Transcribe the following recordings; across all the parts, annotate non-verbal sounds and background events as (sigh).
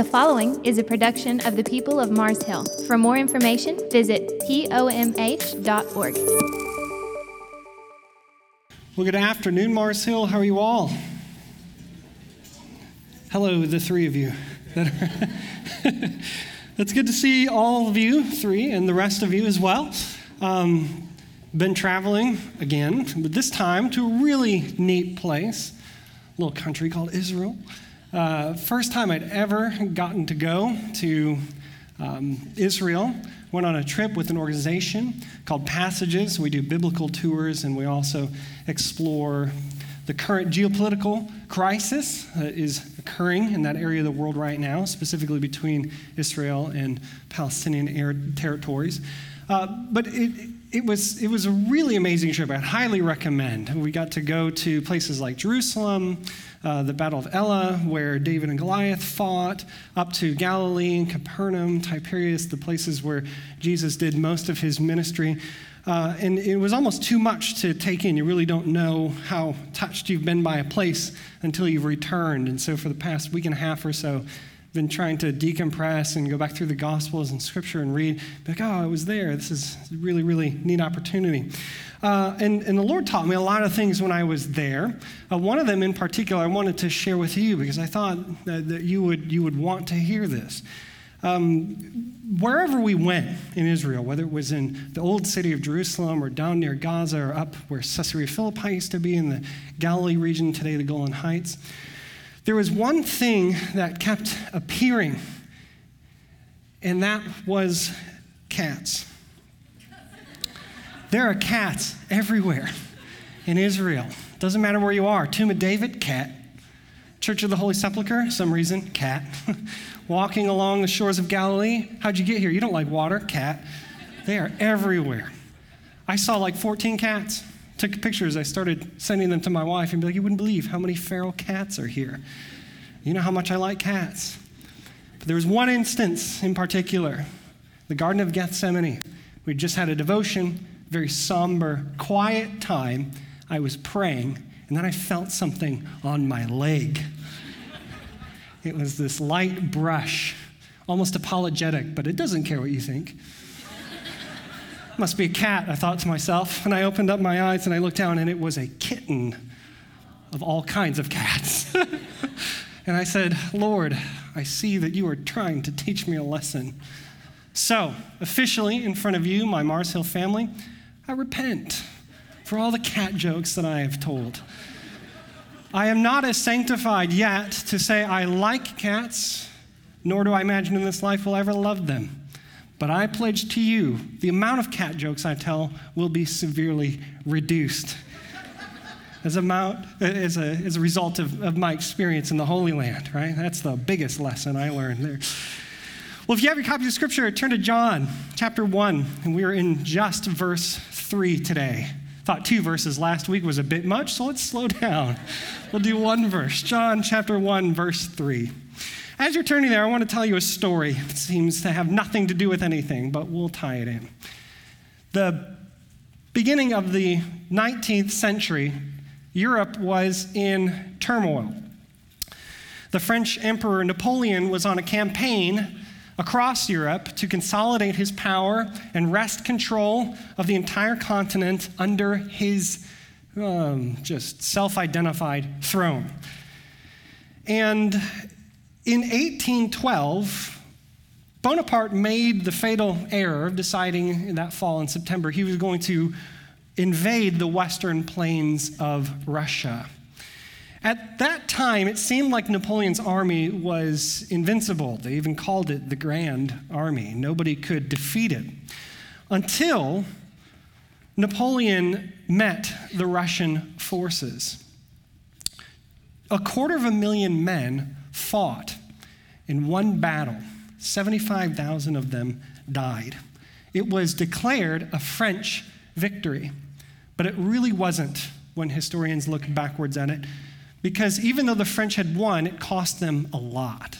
The following is a production of the people of Mars Hill. For more information, visit pomh.org. Well, good afternoon, Mars Hill. How are you all? Hello, the three of you. (laughs) it's good to see all of you, three, and the rest of you as well. Um, been traveling again, but this time to a really neat place, a little country called Israel. Uh, first time I'd ever gotten to go to um, Israel. Went on a trip with an organization called Passages. We do biblical tours and we also explore the current geopolitical crisis that is occurring in that area of the world right now, specifically between Israel and Palestinian territories. Uh, but it, it, was, it was a really amazing trip. I highly recommend. We got to go to places like Jerusalem, uh, the Battle of Elah, where David and Goliath fought, up to Galilee, and Capernaum, Tiberias, the places where Jesus did most of his ministry. Uh, and it was almost too much to take in. You really don't know how touched you've been by a place until you've returned. And so, for the past week and a half or so, been trying to decompress and go back through the Gospels and Scripture and read, like, oh, I was there. This is a really, really neat opportunity. Uh, and, and the Lord taught me a lot of things when I was there. Uh, one of them in particular I wanted to share with you because I thought that, that you, would, you would want to hear this. Um, wherever we went in Israel, whether it was in the old city of Jerusalem or down near Gaza or up where Caesarea Philippi used to be in the Galilee region, today the Golan Heights, there was one thing that kept appearing, and that was cats. There are cats everywhere in Israel. Doesn't matter where you are. Tomb of David, cat. Church of the Holy Sepulchre, some reason, cat. (laughs) Walking along the shores of Galilee, how'd you get here? You don't like water, cat. They are everywhere. I saw like 14 cats. Took pictures. I started sending them to my wife and be like, you wouldn't believe how many feral cats are here. You know how much I like cats. But there was one instance in particular the Garden of Gethsemane. We just had a devotion very somber, quiet time. I was praying, and then I felt something on my leg. it was this light brush, almost apologetic, but it doesn't care what you think. Must be a cat, I thought to myself. And I opened up my eyes and I looked down, and it was a kitten of all kinds of cats. (laughs) and I said, Lord, I see that you are trying to teach me a lesson. So, officially, in front of you, my Mars Hill family, I repent for all the cat jokes that I have told. I am not as sanctified yet to say I like cats, nor do I imagine in this life will ever love them. But I pledge to you the amount of cat jokes I tell will be severely reduced (laughs) as, amount, as, a, as a result of, of my experience in the Holy Land, right? That's the biggest lesson I learned there. Well, if you have your copy of Scripture, turn to John chapter 1, and we are in just verse 3 today. Thought two verses last week was a bit much, so let's slow (laughs) down. We'll do one verse. John chapter 1, verse 3. As you're turning there, I want to tell you a story that seems to have nothing to do with anything, but we'll tie it in. The beginning of the 19th century, Europe was in turmoil. The French Emperor Napoleon was on a campaign across Europe to consolidate his power and wrest control of the entire continent under his um, just self identified throne. And in 1812, Bonaparte made the fatal error of deciding in that fall in September he was going to invade the western plains of Russia. At that time, it seemed like Napoleon's army was invincible. They even called it the Grand Army. Nobody could defeat it until Napoleon met the Russian forces. A quarter of a million men fought in one battle, 75,000 of them died. It was declared a French victory, but it really wasn't when historians look backwards at it because even though the French had won, it cost them a lot.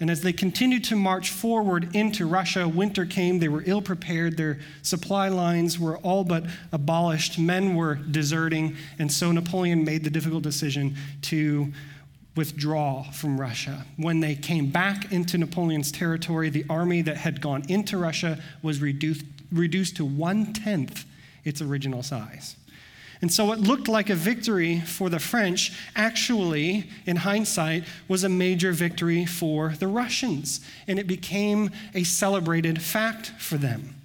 And as they continued to march forward into Russia, winter came. They were ill prepared. Their supply lines were all but abolished. Men were deserting. And so Napoleon made the difficult decision to withdraw from Russia. When they came back into Napoleon's territory, the army that had gone into Russia was reduced, reduced to one tenth its original size. And so, what looked like a victory for the French actually, in hindsight, was a major victory for the Russians. And it became a celebrated fact for them.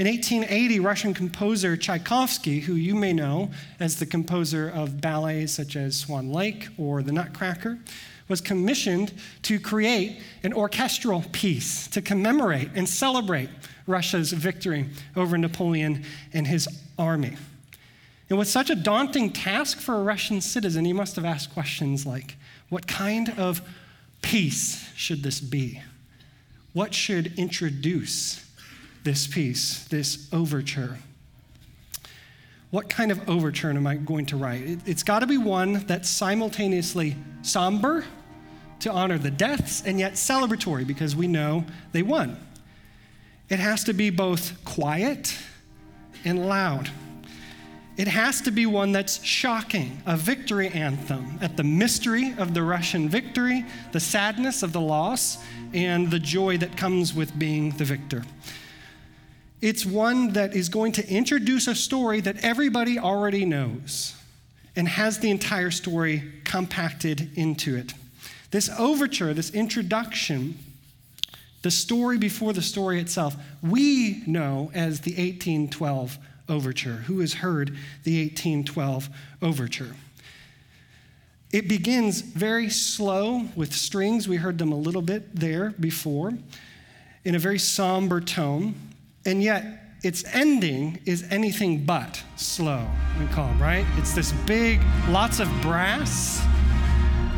In 1880, Russian composer Tchaikovsky, who you may know as the composer of ballets such as Swan Lake or The Nutcracker, was commissioned to create an orchestral piece to commemorate and celebrate Russia's victory over Napoleon and his army. And with such a daunting task for a Russian citizen, he must have asked questions like what kind of piece should this be? What should introduce this piece, this overture? What kind of overture am I going to write? It, has got to be one that's simultaneously somber to honor the deaths and yet celebratory because we know they won. It has to be both quiet and loud. It has to be one that's shocking, a victory anthem at the mystery of the Russian victory, the sadness of the loss, and the joy that comes with being the victor. It's one that is going to introduce a story that everybody already knows and has the entire story compacted into it. This overture, this introduction, the story before the story itself, we know as the 1812 overture. Who has heard the 1812 overture? It begins very slow with strings. We heard them a little bit there before, in a very somber tone. And yet, its ending is anything but slow and calm, right? It's this big, lots of brass,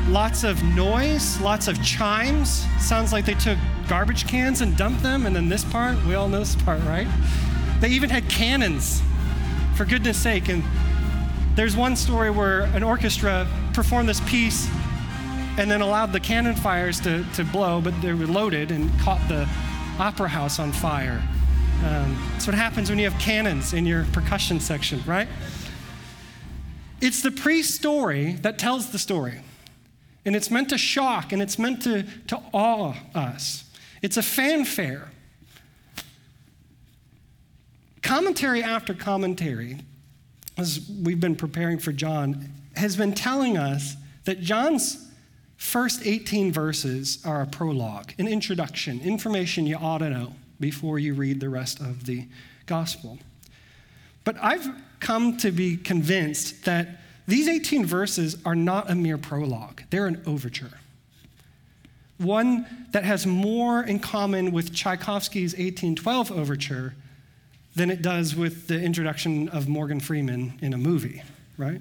lots of noise, lots of chimes. Sounds like they took garbage cans and dumped them. And then this part, we all know this part, right? They even had cannons, for goodness sake. And there's one story where an orchestra performed this piece and then allowed the cannon fires to, to blow, but they were loaded and caught the opera house on fire. Um, that's what happens when you have cannons in your percussion section, right? It's the pre story that tells the story. And it's meant to shock and it's meant to, to awe us. It's a fanfare. Commentary after commentary, as we've been preparing for John, has been telling us that John's first 18 verses are a prologue, an introduction, information you ought to know before you read the rest of the gospel. But I've come to be convinced that these 18 verses are not a mere prologue, they're an overture. One that has more in common with Tchaikovsky's 1812 overture than it does with the introduction of Morgan Freeman in a movie, right?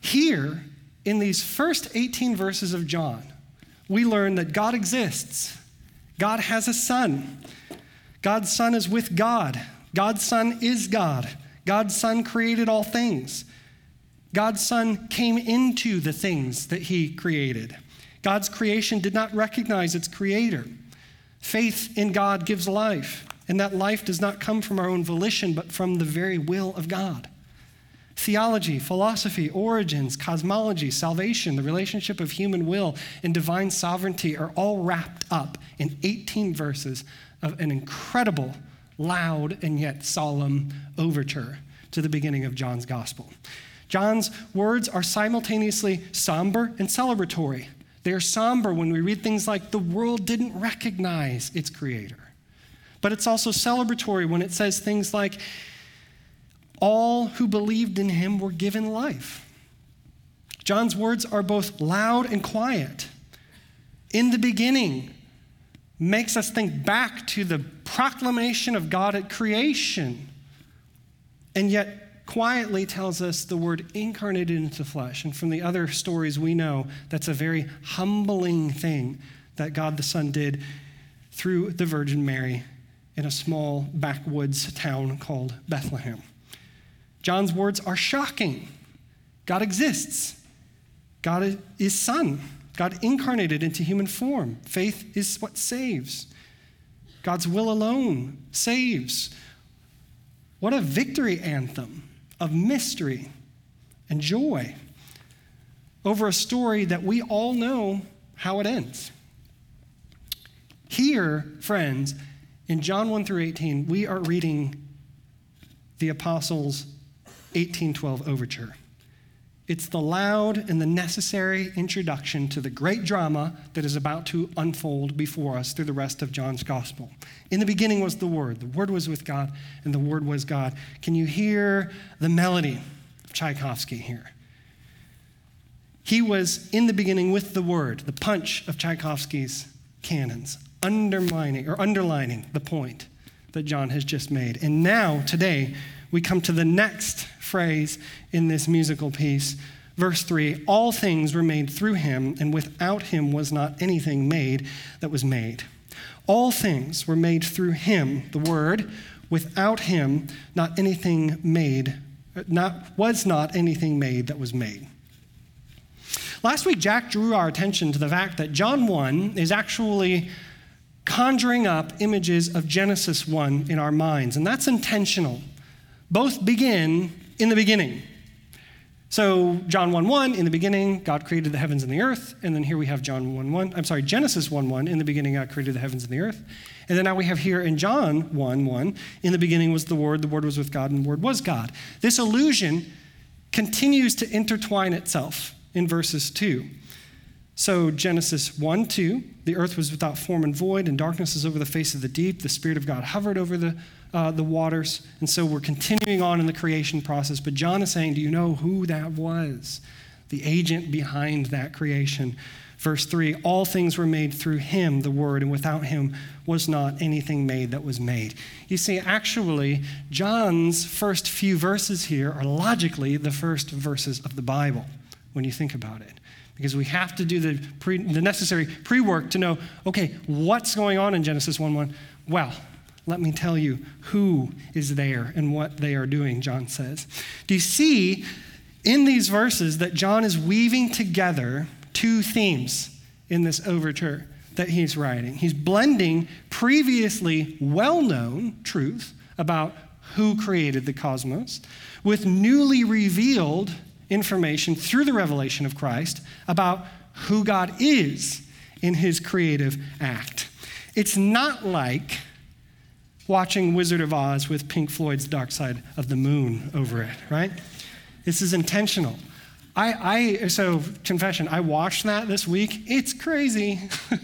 Here, in these first 18 verses of John, we learn that God exists. God has a son. God's Son is with God. God's Son is God. God's Son created all things. God's Son came into the things that He created. God's creation did not recognize its Creator. Faith in God gives life, and that life does not come from our own volition, but from the very will of God. Theology, philosophy, origins, cosmology, salvation, the relationship of human will, and divine sovereignty are all wrapped up in 18 verses of an incredible, loud, and yet solemn overture to the beginning of John's gospel. John's words are simultaneously somber and celebratory. They are somber when we read things like, the world didn't recognize its creator. But it's also celebratory when it says things like, all who believed in him were given life. John's words are both loud and quiet. In the beginning, makes us think back to the proclamation of God at creation, and yet quietly tells us the word incarnated into flesh. And from the other stories we know, that's a very humbling thing that God the Son did through the Virgin Mary in a small backwoods town called Bethlehem. John's words are shocking. God exists. God is Son. God incarnated into human form. Faith is what saves. God's will alone saves. What a victory anthem of mystery and joy. over a story that we all know how it ends. Here, friends, in John 1 through 18, we are reading the Apostles' 1812 overture. It's the loud and the necessary introduction to the great drama that is about to unfold before us through the rest of John's gospel. In the beginning was the Word. The Word was with God, and the Word was God. Can you hear the melody of Tchaikovsky here? He was in the beginning with the Word, the punch of Tchaikovsky's cannons, undermining or underlining the point that John has just made. And now, today, we come to the next phrase in this musical piece. Verse 3 All things were made through him, and without him was not anything made that was made. All things were made through him, the Word. Without him, not anything made, not, was not anything made that was made. Last week, Jack drew our attention to the fact that John 1 is actually conjuring up images of Genesis 1 in our minds, and that's intentional. Both begin in the beginning. So, John 1 1, in the beginning, God created the heavens and the earth. And then here we have John 1 1, I'm sorry, Genesis 1 1, in the beginning, God created the heavens and the earth. And then now we have here in John 1 1, in the beginning was the Word, the Word was with God, and the Word was God. This illusion continues to intertwine itself in verses 2. So, Genesis 1 2, the earth was without form and void, and darkness is over the face of the deep. The Spirit of God hovered over the, uh, the waters. And so, we're continuing on in the creation process. But John is saying, Do you know who that was? The agent behind that creation. Verse 3 All things were made through him, the Word, and without him was not anything made that was made. You see, actually, John's first few verses here are logically the first verses of the Bible when you think about it because we have to do the, pre, the necessary pre work to know okay, what's going on in Genesis 1 1? Well, let me tell you who is there and what they are doing, John says. Do you see in these verses that John is weaving together two themes in this overture that he's writing? He's blending previously well known truth about who created the cosmos with newly revealed information through the revelation of Christ about who God is in his creative act. It's not like watching Wizard of Oz with Pink Floyd's Dark Side of the Moon over it, right? This is intentional. I, I so confession, I watched that this week. It's crazy. (laughs)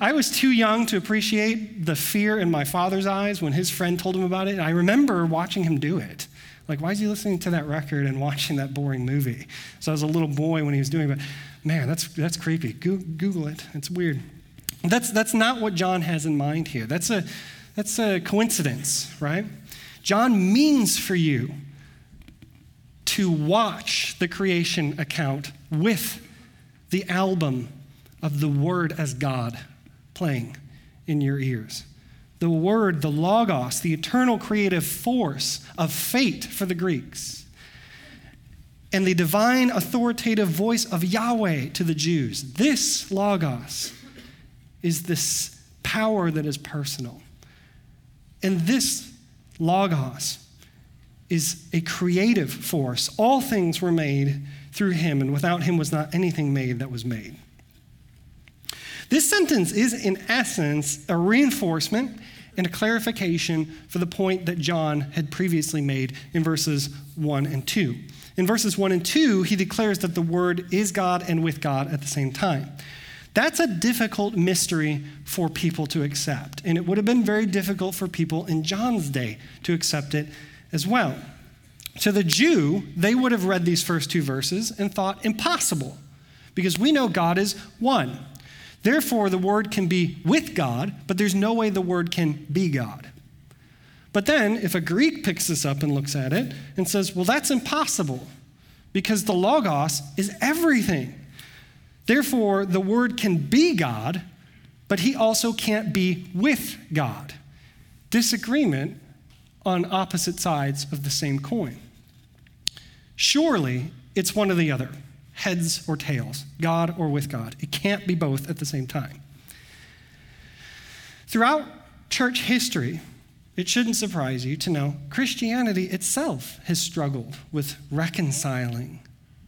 I was too young to appreciate the fear in my father's eyes when his friend told him about it. And I remember watching him do it. Like, why is he listening to that record and watching that boring movie? So I was a little boy when he was doing it. But man, that's, that's creepy. Google it. It's weird. That's, that's not what John has in mind here. That's a, that's a coincidence, right? John means for you to watch the creation account with the album of the Word as God playing in your ears the word, the logos, the eternal creative force of fate for the Greeks, and the divine authoritative voice of Yahweh to the Jews. This logos is this power that is personal. And this logos is a creative force. All things were made through him, and without him was not anything made that was made. This sentence is, in essence, a reinforcement and a clarification for the point that John had previously made in verses 1 and 2. In verses 1 and 2, he declares that the Word is God and with God at the same time. That's a difficult mystery for people to accept, and it would have been very difficult for people in John's day to accept it as well. To the Jew, they would have read these first two verses and thought, impossible, because we know God is one. Therefore, the Word can be with God, but there's no way the Word can be God. But then, if a Greek picks this up and looks at it and says, well, that's impossible because the Logos is everything. Therefore, the Word can be God, but he also can't be with God. Disagreement on opposite sides of the same coin. Surely, it's one or the other heads or tails, God or with God. It can't be both at the same time. Throughout church history, it shouldn't surprise you to know Christianity itself has struggled with reconciling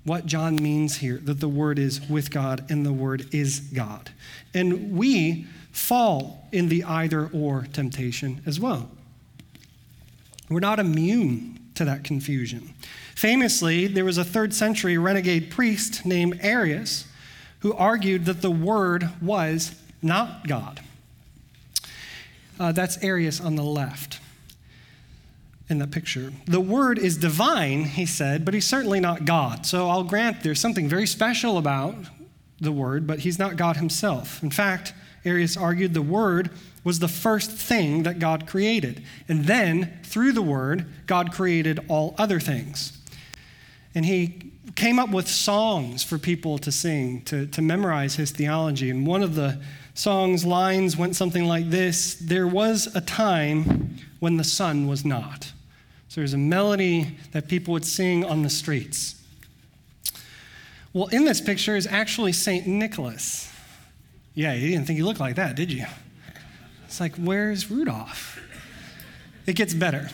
what John means here that the Word is with God and the Word is God. And we fall in the either or temptation as well. We're not immune to that confusion. Famously, there was a third century renegade priest named Arius who argued that the Word was not God. Uh, that's Arius on the left in that picture. The Word is divine, he said, but he's certainly not God. So I'll grant there's something very special about the Word, but he's not God himself. In fact, Arius argued the Word was the first thing that God created. And then, through the Word, God created all other things. And he came up with songs for people to sing, to, to memorize his theology. And one of the song's lines went something like this There was a time when the Son was not. So there's a melody that people would sing on the streets. Well, in this picture is actually St. Nicholas. Yeah, you didn't think he looked like that, did you? It's like, where's Rudolph? It gets better.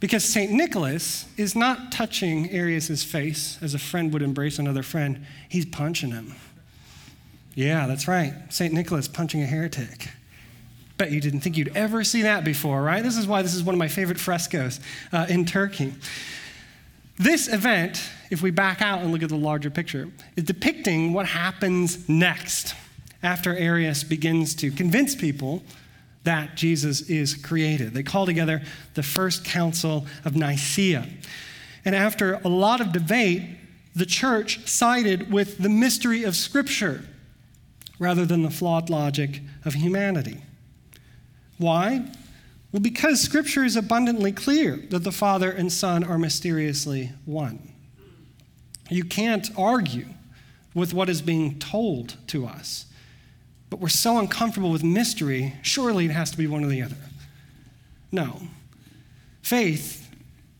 Because St. Nicholas is not touching Arius's face as a friend would embrace another friend, he's punching him. Yeah, that's right. St. Nicholas punching a heretic. Bet you didn't think you'd ever see that before, right? This is why this is one of my favorite frescoes uh, in Turkey. This event, if we back out and look at the larger picture, is depicting what happens next after Arius begins to convince people that Jesus is created. They call together the First Council of Nicaea. And after a lot of debate, the church sided with the mystery of Scripture rather than the flawed logic of humanity. Why? Well, because Scripture is abundantly clear that the Father and Son are mysteriously one. You can't argue with what is being told to us. But we're so uncomfortable with mystery, surely it has to be one or the other. No. Faith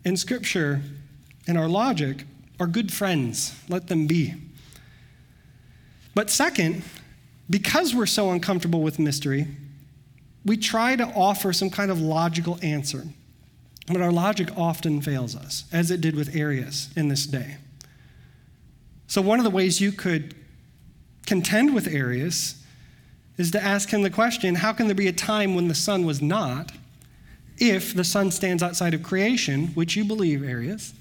and Scripture and our logic are good friends. Let them be. But second, because we're so uncomfortable with mystery, we try to offer some kind of logical answer, but our logic often fails us, as it did with Arius in this day. So, one of the ways you could contend with Arius is to ask him the question how can there be a time when the Son was not if the Son stands outside of creation, which you believe, Arius,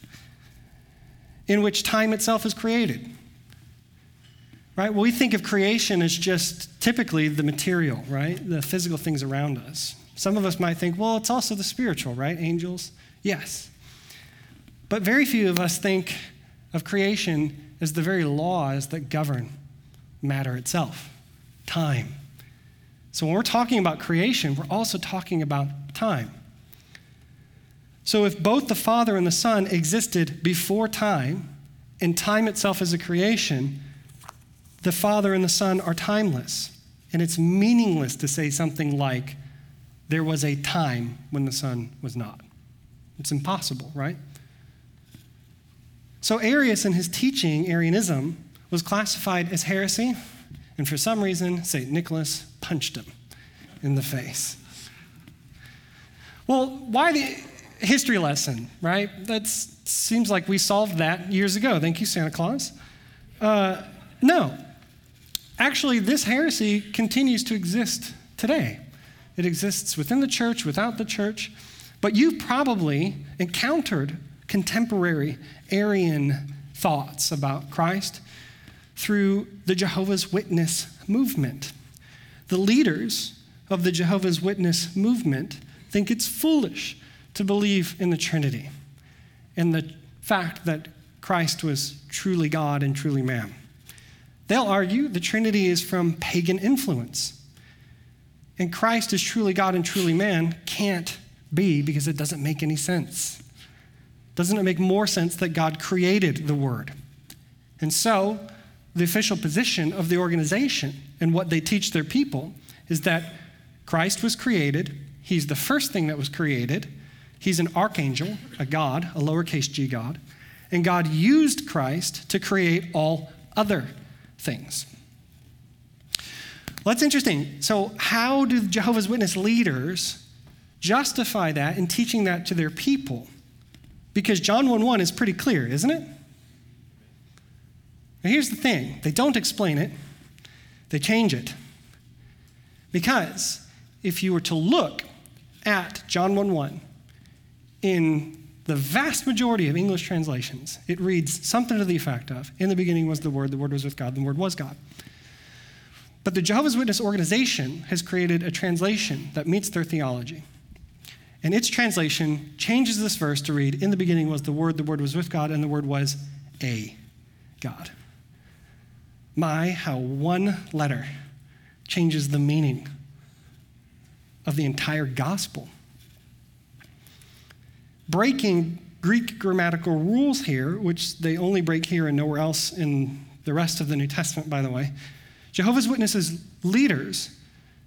in which time itself is created? Right? Well, we think of creation as just typically the material, right? The physical things around us. Some of us might think, well, it's also the spiritual, right? Angels? Yes. But very few of us think of creation as the very laws that govern matter itself time. So when we're talking about creation, we're also talking about time. So if both the Father and the Son existed before time, and time itself is a creation, the Father and the Son are timeless. And it's meaningless to say something like, there was a time when the Son was not. It's impossible, right? So Arius and his teaching, Arianism, was classified as heresy, and for some reason, St. Nicholas punched him in the face. Well, why the history lesson, right? That seems like we solved that years ago. Thank you, Santa Claus. Uh, no, Actually, this heresy continues to exist today. It exists within the church, without the church. But you've probably encountered contemporary Arian thoughts about Christ through the Jehovah's Witness movement. The leaders of the Jehovah's Witness movement think it's foolish to believe in the Trinity and the fact that Christ was truly God and truly man. They'll argue the Trinity is from pagan influence. And Christ is truly God and truly man can't be because it doesn't make any sense. Doesn't it make more sense that God created the Word? And so, the official position of the organization and what they teach their people is that Christ was created, He's the first thing that was created, He's an archangel, a God, a lowercase g God, and God used Christ to create all other things. Well, that's interesting. So, how do Jehovah's Witness leaders justify that in teaching that to their people? Because John 1 1 is pretty clear, isn't it? Now, here's the thing they don't explain it, they change it. Because if you were to look at John 1 1 in the vast majority of English translations, it reads something to the effect of In the beginning was the Word, the Word was with God, the Word was God. But the Jehovah's Witness organization has created a translation that meets their theology. And its translation changes this verse to read In the beginning was the Word, the Word was with God, and the Word was a God. My, how one letter changes the meaning of the entire gospel. Breaking Greek grammatical rules here, which they only break here and nowhere else in the rest of the New Testament, by the way, Jehovah's Witnesses leaders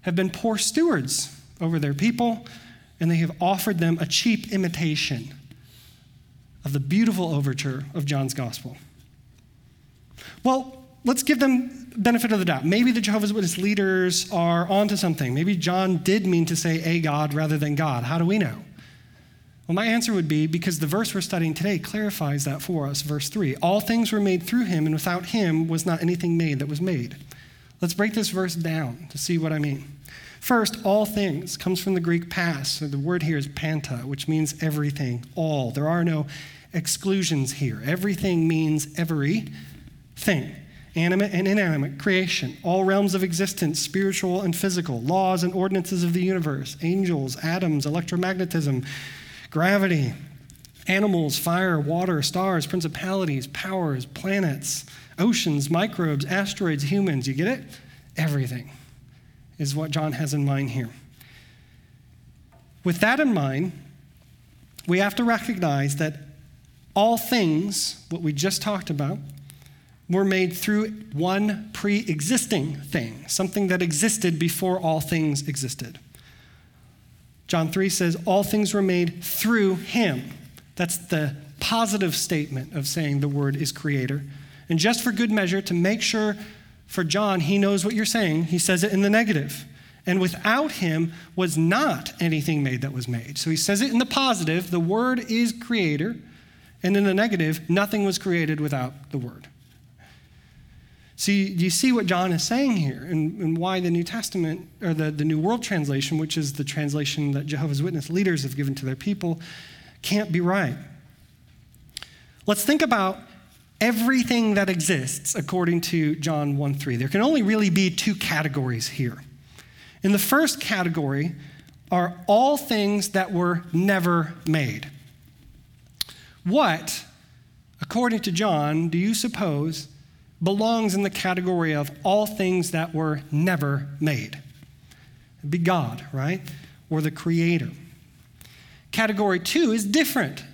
have been poor stewards over their people, and they have offered them a cheap imitation of the beautiful overture of John's gospel. Well, let's give them benefit of the doubt. Maybe the Jehovah's Witness leaders are onto something. Maybe John did mean to say a God rather than God. How do we know? Well, my answer would be because the verse we're studying today clarifies that for us. Verse 3 All things were made through him, and without him was not anything made that was made. Let's break this verse down to see what I mean. First, all things comes from the Greek pas. So the word here is panta, which means everything, all. There are no exclusions here. Everything means every thing animate and inanimate creation, all realms of existence, spiritual and physical, laws and ordinances of the universe, angels, atoms, electromagnetism, gravity, animals, fire, water, stars, principalities, powers, planets, oceans, microbes, asteroids, humans. You get it? Everything is what John has in mind here. With that in mind, we have to recognize that all things, what we just talked about, were made through one pre existing thing, something that existed before all things existed. John 3 says, All things were made through him. That's the positive statement of saying the word is creator. And just for good measure, to make sure for John he knows what you're saying, he says it in the negative. And without him was not anything made that was made. So he says it in the positive, the word is creator. And in the negative, nothing was created without the word. See, do you see what John is saying here and, and why the New Testament, or the, the New World Translation, which is the translation that Jehovah's Witness leaders have given to their people, can't be right? Let's think about everything that exists according to John 1 3. There can only really be two categories here. In the first category are all things that were never made. What, according to John, do you suppose belongs in the category of all things that were never made. It'd be God, right? Or the Creator. Category two is different.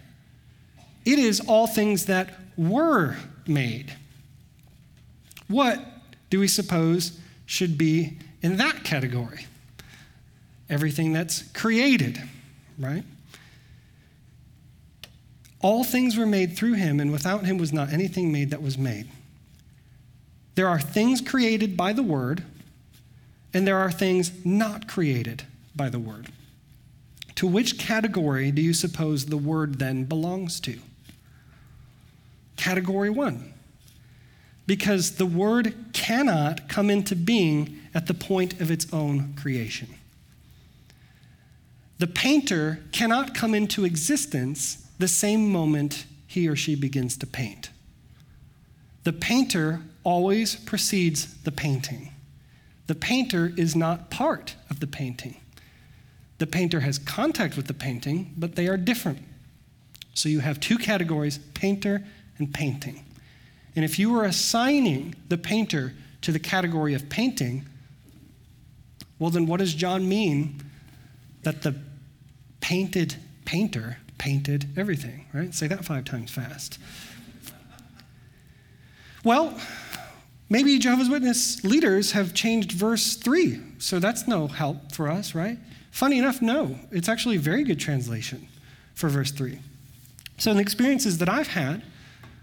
It is all things that were made. What do we suppose should be in that category? Everything that's created, right? All things were made through him, and without him was not anything made that was made. There are things created by the Word, and there are things not created by the Word. To which category do you suppose the Word then belongs to? Category one. Because the Word cannot come into being at the point of its own creation. The painter cannot come into existence the same moment he or she begins to paint. The painter always precedes the painting. The painter is not part of the painting. The painter has contact with the painting, but they are different. So you have two categories painter and painting. And if you were assigning the painter to the category of painting, well, then what does John mean that the painted painter painted everything, right? Say that five times fast. Well, maybe Jehovah's Witness leaders have changed verse 3, so that's no help for us, right? Funny enough, no. It's actually a very good translation for verse 3. So, in the experiences that I've had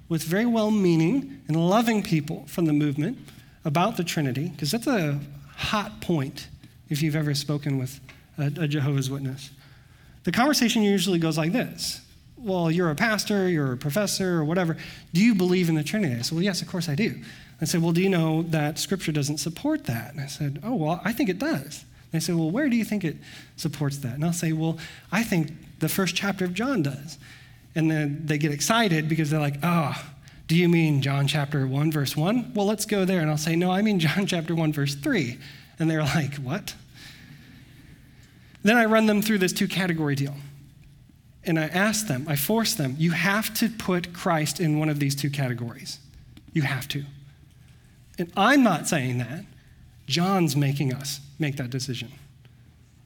with very well meaning and loving people from the movement about the Trinity, because that's a hot point if you've ever spoken with a, a Jehovah's Witness, the conversation usually goes like this well, you're a pastor, you're a professor, or whatever. Do you believe in the Trinity? I said, well, yes, of course I do. I said, well, do you know that Scripture doesn't support that? And I said, oh, well, I think it does. They say, well, where do you think it supports that? And I'll say, well, I think the first chapter of John does. And then they get excited because they're like, oh, do you mean John chapter 1, verse 1? Well, let's go there. And I'll say, no, I mean John (laughs) chapter 1, verse 3. And they're like, what? Then I run them through this two category deal. And I ask them, I force them, you have to put Christ in one of these two categories. You have to. And I'm not saying that. John's making us make that decision.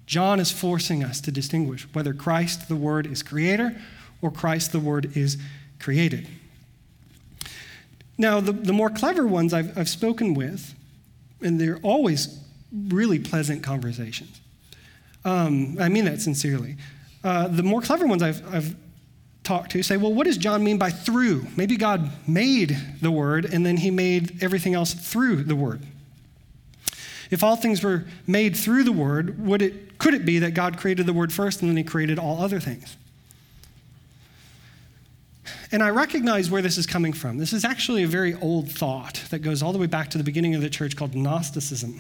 John is forcing us to distinguish whether Christ the Word is creator or Christ the Word is created. Now, the, the more clever ones I've, I've spoken with, and they're always really pleasant conversations. Um, I mean that sincerely. Uh, the more clever ones I've, I've talked to say, well, what does John mean by through? Maybe God made the Word and then he made everything else through the Word. If all things were made through the Word, would it, could it be that God created the Word first and then he created all other things? And I recognize where this is coming from. This is actually a very old thought that goes all the way back to the beginning of the church called Gnosticism.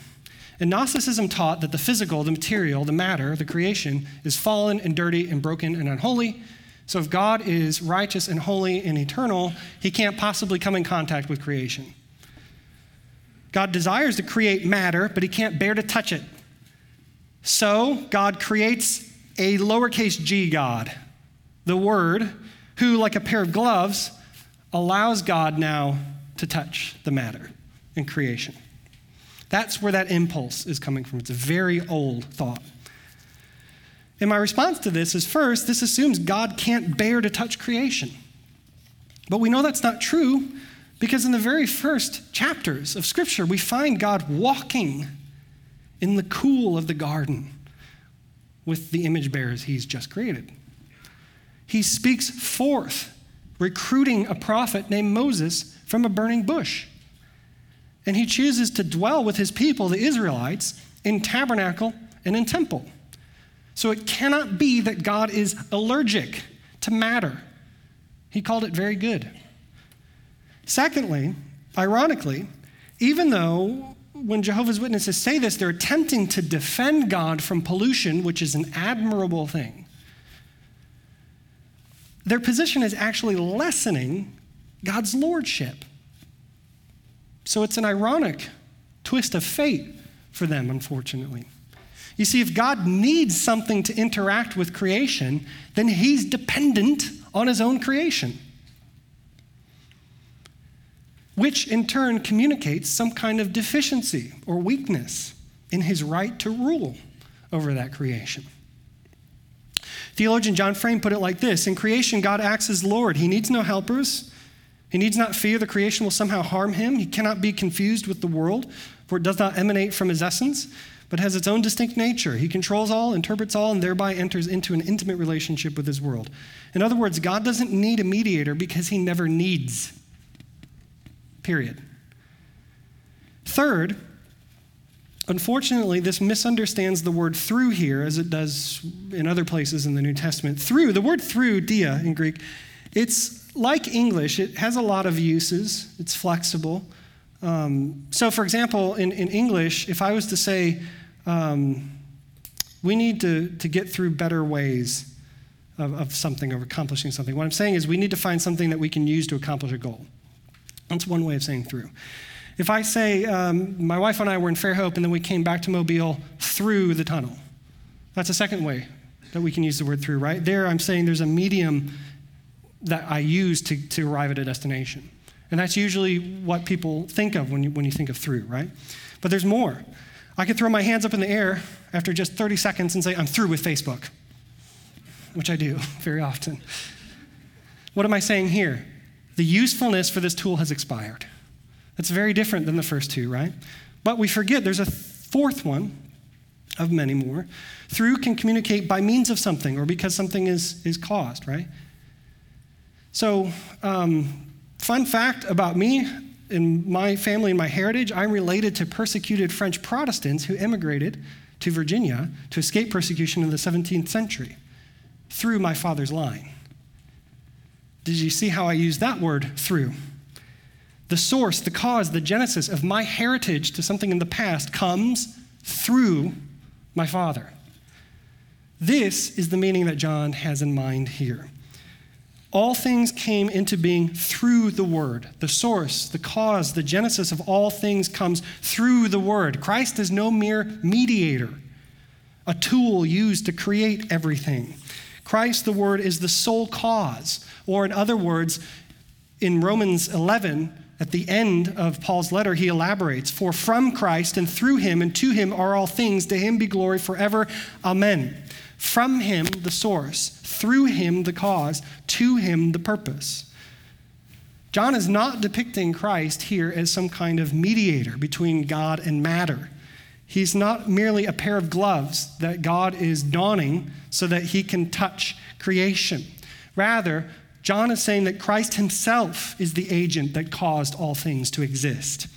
And Gnosticism taught that the physical, the material, the matter, the creation, is fallen and dirty and broken and unholy. So if God is righteous and holy and eternal, he can't possibly come in contact with creation. God desires to create matter, but he can't bear to touch it. So God creates a lowercase g God, the Word, who, like a pair of gloves, allows God now to touch the matter in creation. That's where that impulse is coming from. It's a very old thought. And my response to this is first, this assumes God can't bear to touch creation. But we know that's not true because in the very first chapters of Scripture, we find God walking in the cool of the garden with the image bearers he's just created. He speaks forth, recruiting a prophet named Moses from a burning bush. And he chooses to dwell with his people, the Israelites, in tabernacle and in temple. So it cannot be that God is allergic to matter. He called it very good. Secondly, ironically, even though when Jehovah's Witnesses say this, they're attempting to defend God from pollution, which is an admirable thing, their position is actually lessening God's lordship. So it's an ironic twist of fate for them, unfortunately. You see, if God needs something to interact with creation, then he's dependent on his own creation, which in turn communicates some kind of deficiency or weakness in his right to rule over that creation. Theologian John Frame put it like this In creation, God acts as Lord. He needs no helpers. He needs not fear the creation will somehow harm him. He cannot be confused with the world, for it does not emanate from his essence, but has its own distinct nature. He controls all, interprets all, and thereby enters into an intimate relationship with his world. In other words, God doesn't need a mediator because he never needs. Period. Third, Unfortunately, this misunderstands the word through here as it does in other places in the New Testament. Through, the word through, dia in Greek, it's like English, it has a lot of uses, it's flexible. Um, so, for example, in, in English, if I was to say, um, we need to, to get through better ways of, of something, of accomplishing something, what I'm saying is we need to find something that we can use to accomplish a goal. That's one way of saying through. If I say, um, my wife and I were in Fairhope and then we came back to Mobile through the tunnel, that's a second way that we can use the word through, right? There, I'm saying there's a medium that I use to, to arrive at a destination. And that's usually what people think of when you, when you think of through, right? But there's more. I could throw my hands up in the air after just 30 seconds and say, I'm through with Facebook, which I do (laughs) very often. What am I saying here? The usefulness for this tool has expired. That's very different than the first two, right? But we forget there's a fourth one of many more. Through can communicate by means of something or because something is, is caused, right? So, um, fun fact about me and my family and my heritage I'm related to persecuted French Protestants who immigrated to Virginia to escape persecution in the 17th century through my father's line. Did you see how I used that word through? The source, the cause, the genesis of my heritage to something in the past comes through my Father. This is the meaning that John has in mind here. All things came into being through the Word. The source, the cause, the genesis of all things comes through the Word. Christ is no mere mediator, a tool used to create everything. Christ, the Word, is the sole cause. Or, in other words, in Romans 11, at the end of Paul's letter, he elaborates For from Christ and through him and to him are all things, to him be glory forever. Amen. From him, the source, through him, the cause, to him, the purpose. John is not depicting Christ here as some kind of mediator between God and matter. He's not merely a pair of gloves that God is donning so that he can touch creation. Rather, John is saying that Christ himself is the agent that caused all things to exist.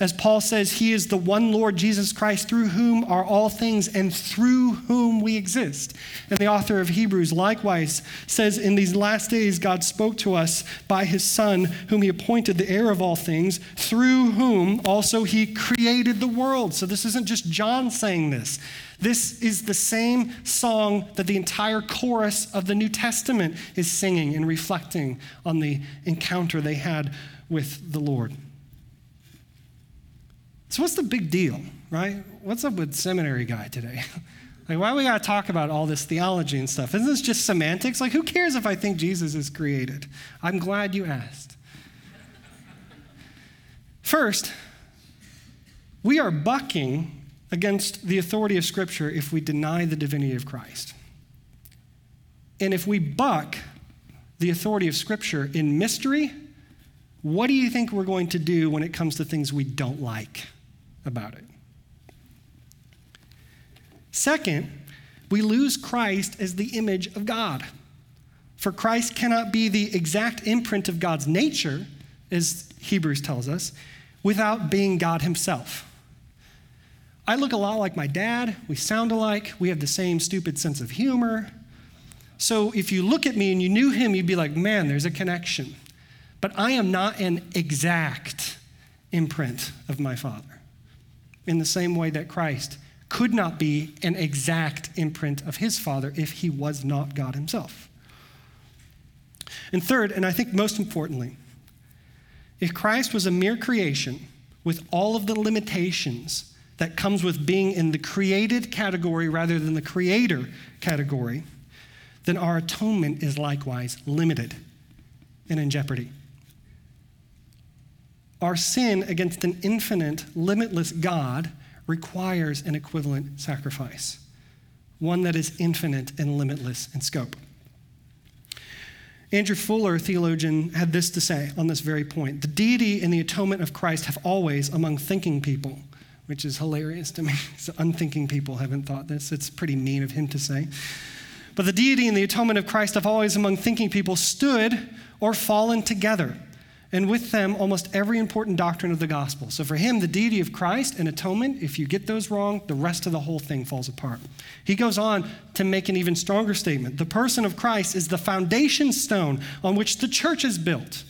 As Paul says, He is the one Lord Jesus Christ through whom are all things and through whom we exist. And the author of Hebrews likewise says, In these last days, God spoke to us by His Son, whom He appointed the heir of all things, through whom also He created the world. So this isn't just John saying this. This is the same song that the entire chorus of the New Testament is singing and reflecting on the encounter they had with the Lord. So, what's the big deal, right? What's up with seminary guy today? (laughs) like, why we got to talk about all this theology and stuff? Isn't this just semantics? Like, who cares if I think Jesus is created? I'm glad you asked. First, we are bucking against the authority of Scripture if we deny the divinity of Christ. And if we buck the authority of Scripture in mystery, what do you think we're going to do when it comes to things we don't like? About it. Second, we lose Christ as the image of God. For Christ cannot be the exact imprint of God's nature, as Hebrews tells us, without being God himself. I look a lot like my dad. We sound alike. We have the same stupid sense of humor. So if you look at me and you knew him, you'd be like, man, there's a connection. But I am not an exact imprint of my father in the same way that Christ could not be an exact imprint of his Father if he was not God himself. And third, and I think most importantly, if Christ was a mere creation with all of the limitations that comes with being in the created category rather than the creator category, then our atonement is likewise limited and in jeopardy. Our sin against an infinite, limitless God requires an equivalent sacrifice, one that is infinite and limitless in scope. Andrew Fuller, theologian, had this to say on this very point The deity and the atonement of Christ have always, among thinking people, which is hilarious to me. (laughs) so unthinking people haven't thought this. It's pretty mean of him to say. But the deity and the atonement of Christ have always, among thinking people, stood or fallen together and with them almost every important doctrine of the gospel. So for him, the deity of Christ and atonement, if you get those wrong, the rest of the whole thing falls apart. He goes on to make an even stronger statement. The person of Christ is the foundation stone on which the church is built.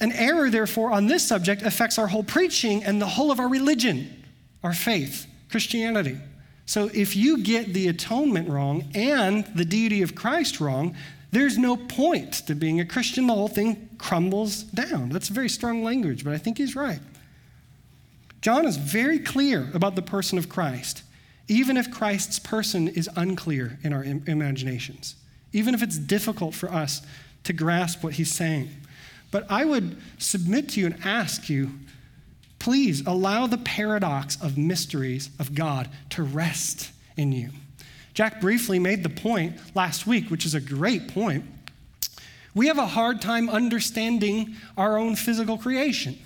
An error, therefore, on this subject affects our whole preaching and the whole of our religion, our faith, Christianity. So if you get the atonement wrong and the deity of Christ wrong, there's no point to being a Christian. The whole thing crumbles down. That's very strong language, but I think he's right. John is very clear about the person of Christ, even if Christ's person is unclear in our imaginations, even if it's difficult for us to grasp what he's saying. But I would submit to you and ask you please allow the paradox of mysteries of God to rest in you. Jack briefly made the point last week, which is a great point. We have a hard time understanding our own physical creation.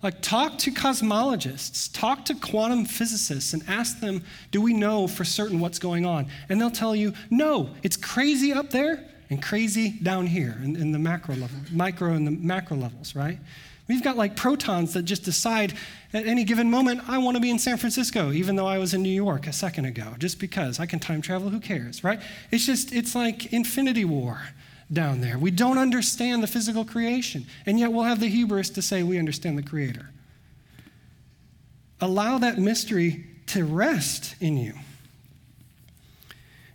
Like, talk to cosmologists, talk to quantum physicists, and ask them, do we know for certain what's going on? And they'll tell you, no, it's crazy up there and crazy down here in, in the macro level, micro and the macro levels, right? We've got like protons that just decide at any given moment, I want to be in San Francisco, even though I was in New York a second ago, just because I can time travel, who cares, right? It's just, it's like infinity war. down there. We don't understand the physical creation, and yet we'll have the hubris to say we understand the Creator. Allow that mystery to rest in you.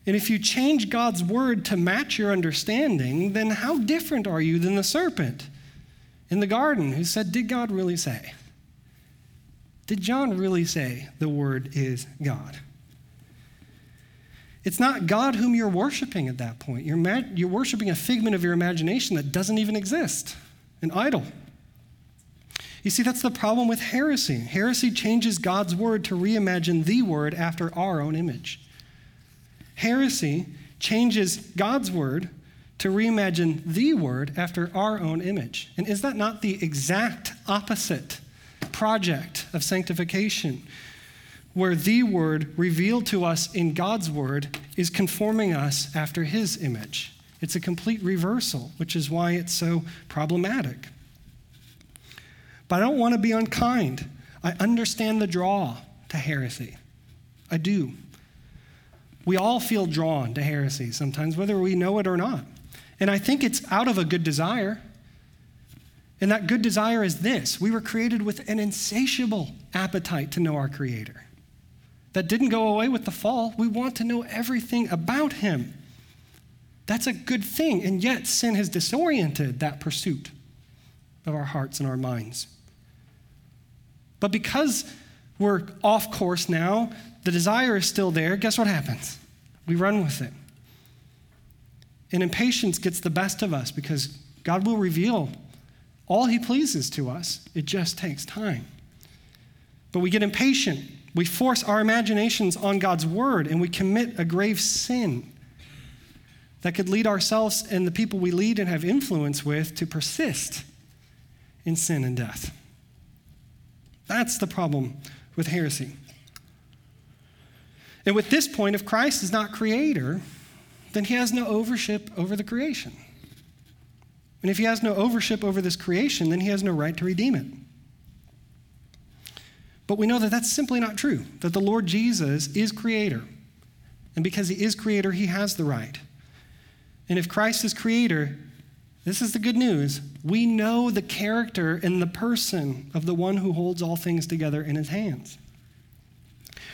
And if you change God's word to match your understanding, then how different are you than the serpent in the garden who said, Did God really say? Did John really say the word is God? It's not God whom you're worshiping at that point. You're, ma- you're worshiping a figment of your imagination that doesn't even exist, an idol. You see, that's the problem with heresy. Heresy changes God's word to reimagine the word after our own image. Heresy changes God's word to reimagine the word after our own image. And is that not the exact opposite project of sanctification? where the word revealed to us in God's word is conforming us after his image. It's a complete reversal, which is why it's so problematic. But I don't want to be unkind. I understand the draw to heresy. I do. We all feel drawn to heresy sometimes, whether we know it or not. And I think it's out of a good desire. And that good desire is this we were created with an insatiable appetite to know our Creator that didn't go away with the fall. We want to know everything about him. That's a good thing. And yet, sin has disoriented that pursuit of our hearts and our minds. But because we're off course now, the desire is still there, guess what happens? We run with it. And impatience gets the best of us because God will reveal all he pleases to us. It just takes time. But we get impatient we force our imaginations on God's word and we commit a grave sin that could lead ourselves and the people we lead and have influence with to persist in sin and death. That's the problem with heresy. And with this point, if Christ is not creator, then he has no overship over the creation. And if he has no overship over this creation, then he has no right to redeem it. But we know that that's simply not true, that the Lord Jesus is creator. And because he is creator, he has the right. And if Christ is creator, this is the good news. We know the character and the person of the one who holds all things together in his hands.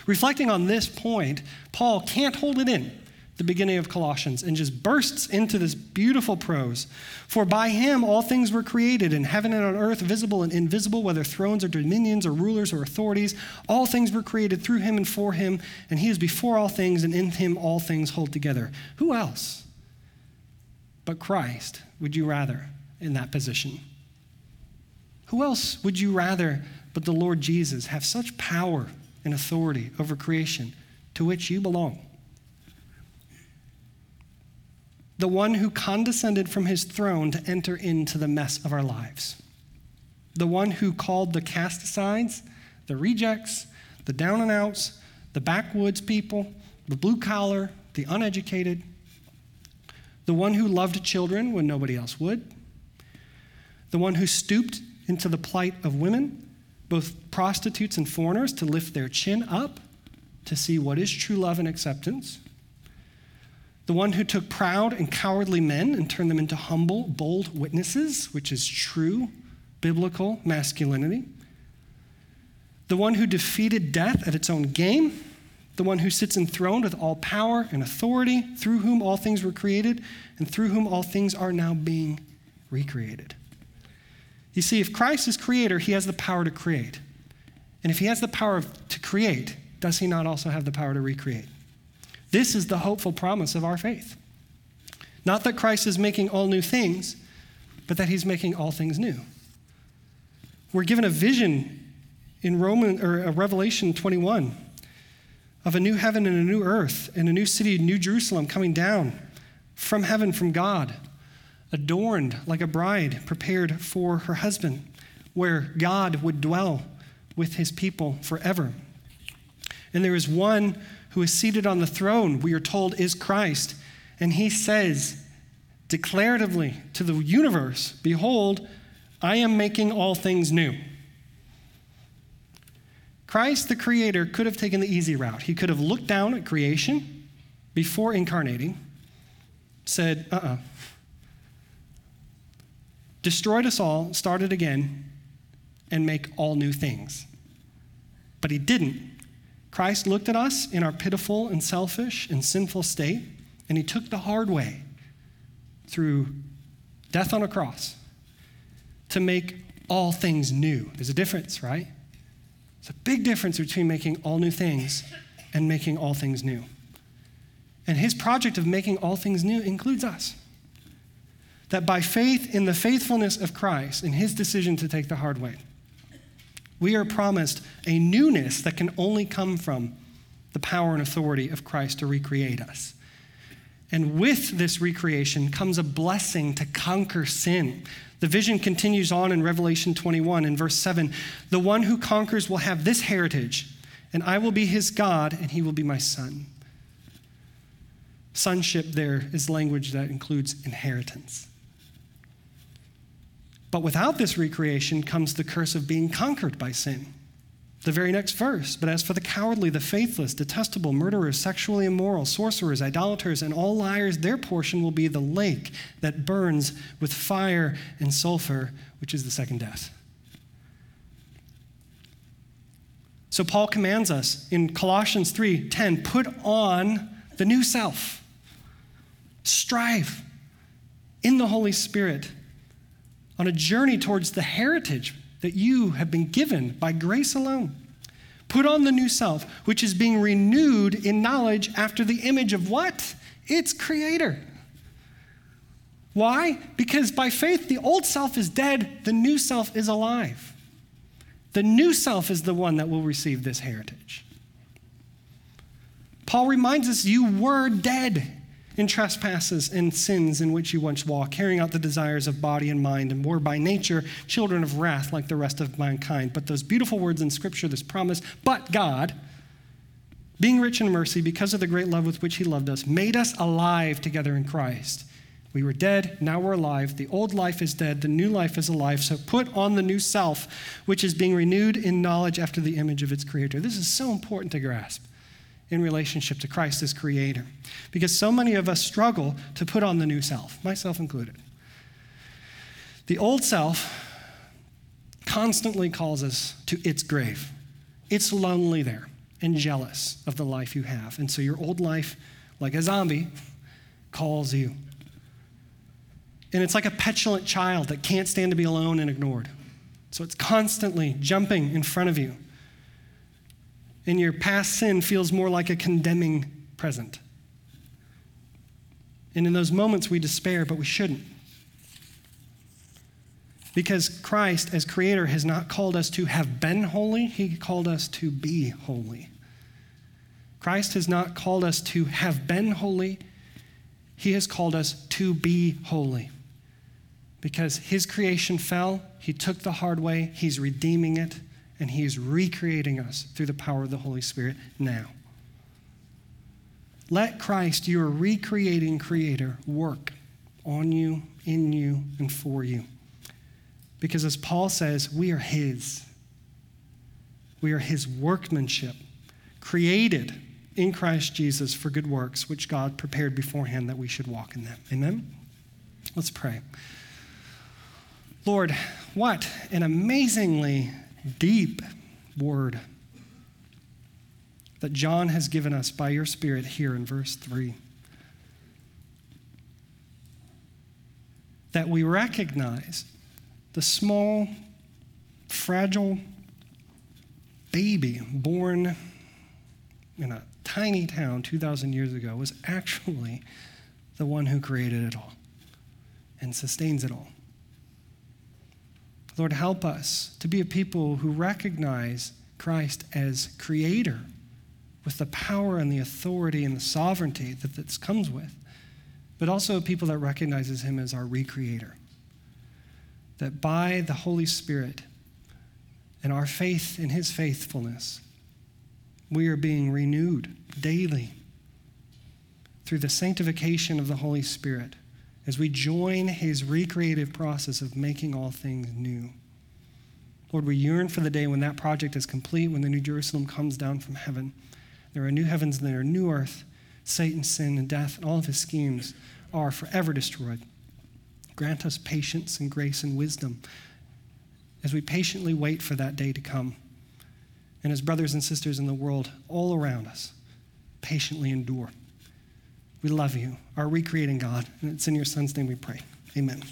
Reflecting on this point, Paul can't hold it in the beginning of Colossians and just bursts into this beautiful prose. For by him all things were created in heaven and on earth, visible and invisible, whether thrones or dominions or rulers or authorities. All things were created through him and for him, and he is before all things, and in him all things hold together. Who else but Christ would you rather in that position? Who else would you rather but the Lord Jesus have such power and authority over creation to which you belong? The one who condescended from his throne to enter into the mess of our lives, the one who called the cast asides, the rejects, the down and outs, the backwoods people, the blue collar, the uneducated, the one who loved children when nobody else would, the one who stooped into the plight of women, both prostitutes and foreigners, to lift their chin up to see what is true love and acceptance the one who took proud and cowardly men and turned them into humble, bold witnesses, which is true biblical masculinity. The one who defeated death at its own game. The one who sits enthroned with all power and authority, through whom all things were created, and through whom all things are now being recreated. You see, if Christ is creator, he has the power to create. And if he has the power to create, does he not also have the power to recreate? This is the hopeful promise of our faith. Not that Christ is making all new things, but that he's making all things new. We're given a vision in Roman or Revelation 21 of a new heaven and a new earth and a new city, New Jerusalem coming down from heaven from God, adorned like a bride prepared for her husband, where God would dwell with his people forever. And there is one who is seated on the throne, we are told, is Christ. And he says declaratively to the universe Behold, I am making all things new. Christ, the Creator, could have taken the easy route. He could have looked down at creation before incarnating, said, uh uh-uh, uh destroyed us all, started again, and make all new things. But he didn't. Christ looked at us in our pitiful and selfish and sinful state, and he took the hard way through death on a cross to make all things new. There's a difference, right? There's a big difference between making all new things and making all things new. And his project of making all things new includes us. That by faith in the faithfulness of Christ and his decision to take the hard way, we are promised a newness that can only come from the power and authority of Christ to recreate us. And with this recreation comes a blessing to conquer sin. The vision continues on in Revelation 21 in verse 7. The one who conquers will have this heritage, and I will be his God, and he will be my son. Sonship there is language that includes inheritance. But without this recreation comes the curse of being conquered by sin. The very next verse. But as for the cowardly, the faithless, detestable, murderers, sexually immoral, sorcerers, idolaters, and all liars, their portion will be the lake that burns with fire and sulfur, which is the second death. So Paul commands us in Colossians 3:10, put on the new self. Strive in the Holy Spirit on a journey towards the heritage that you have been given by grace alone. Put on the new self, which is being renewed in knowledge after the image of what? Its creator. Why? Because by faith, the old self is dead, the new self is alive. The new self is the one that will receive this heritage. Paul reminds us you were dead in trespasses and sins in which you once walked, carrying out the desires of body and mind, and were by nature children of wrath like the rest of mankind. But those beautiful words in Scripture, this promise, but God, being rich in mercy because of the great love with which He loved us, made us alive together in Christ. We were dead, now we're alive. The old life is dead, the new life is alive. So put on the new self, which is being renewed in knowledge after the image of its creator. This is so important to grasp in relationship to Christ as creator. Because so many of us struggle to put on the new self, myself included. The old self constantly calls us to its grave. It's lonely there and jealous of the life you have. And so your old life, like a zombie, calls you. And it's like a petulant child that can't stand to be alone and ignored. So it's constantly jumping in front of you and your past sin feels more like a condemning present. And in those moments, we despair, but we shouldn't. Because Christ, as creator, has not called us to have been holy, he called us to be holy. Christ has not called us to have been holy, he has called us to be holy. Because his creation fell, he took the hard way, he's redeeming it, and He is recreating us through the power of the Holy Spirit now. Let Christ, your recreating Creator, work on you, in you, and for you. Because as Paul says, we are His. We are His workmanship, created in Christ Jesus for good works, which God prepared beforehand that we should walk in them. Amen? Let's pray. Lord, what an amazingly deep word that John has given us by your Spirit here in verse 3. That we recognize the small, fragile baby born in a tiny town 2,000 years ago was actually the one who created it all and sustains it all. Lord, help us to be a people who recognize Christ as creator with the power and the authority and the sovereignty that this comes with, but also a people that recognizes him as our recreator. That by the Holy Spirit and our faith in his faithfulness, we are being renewed daily through the sanctification of the Holy Spirit as we join his recreative process of making all things new. Lord, we yearn for the day when that project is complete, when the New Jerusalem comes down from heaven. There are new heavens and there are new earth. Satan, sin, and death, and all of his schemes are forever destroyed. Grant us patience and grace and wisdom as we patiently wait for that day to come. And as brothers and sisters in the world all around us, patiently endure. We love you, our recreating God, and it's in your Son's name we pray. Amen.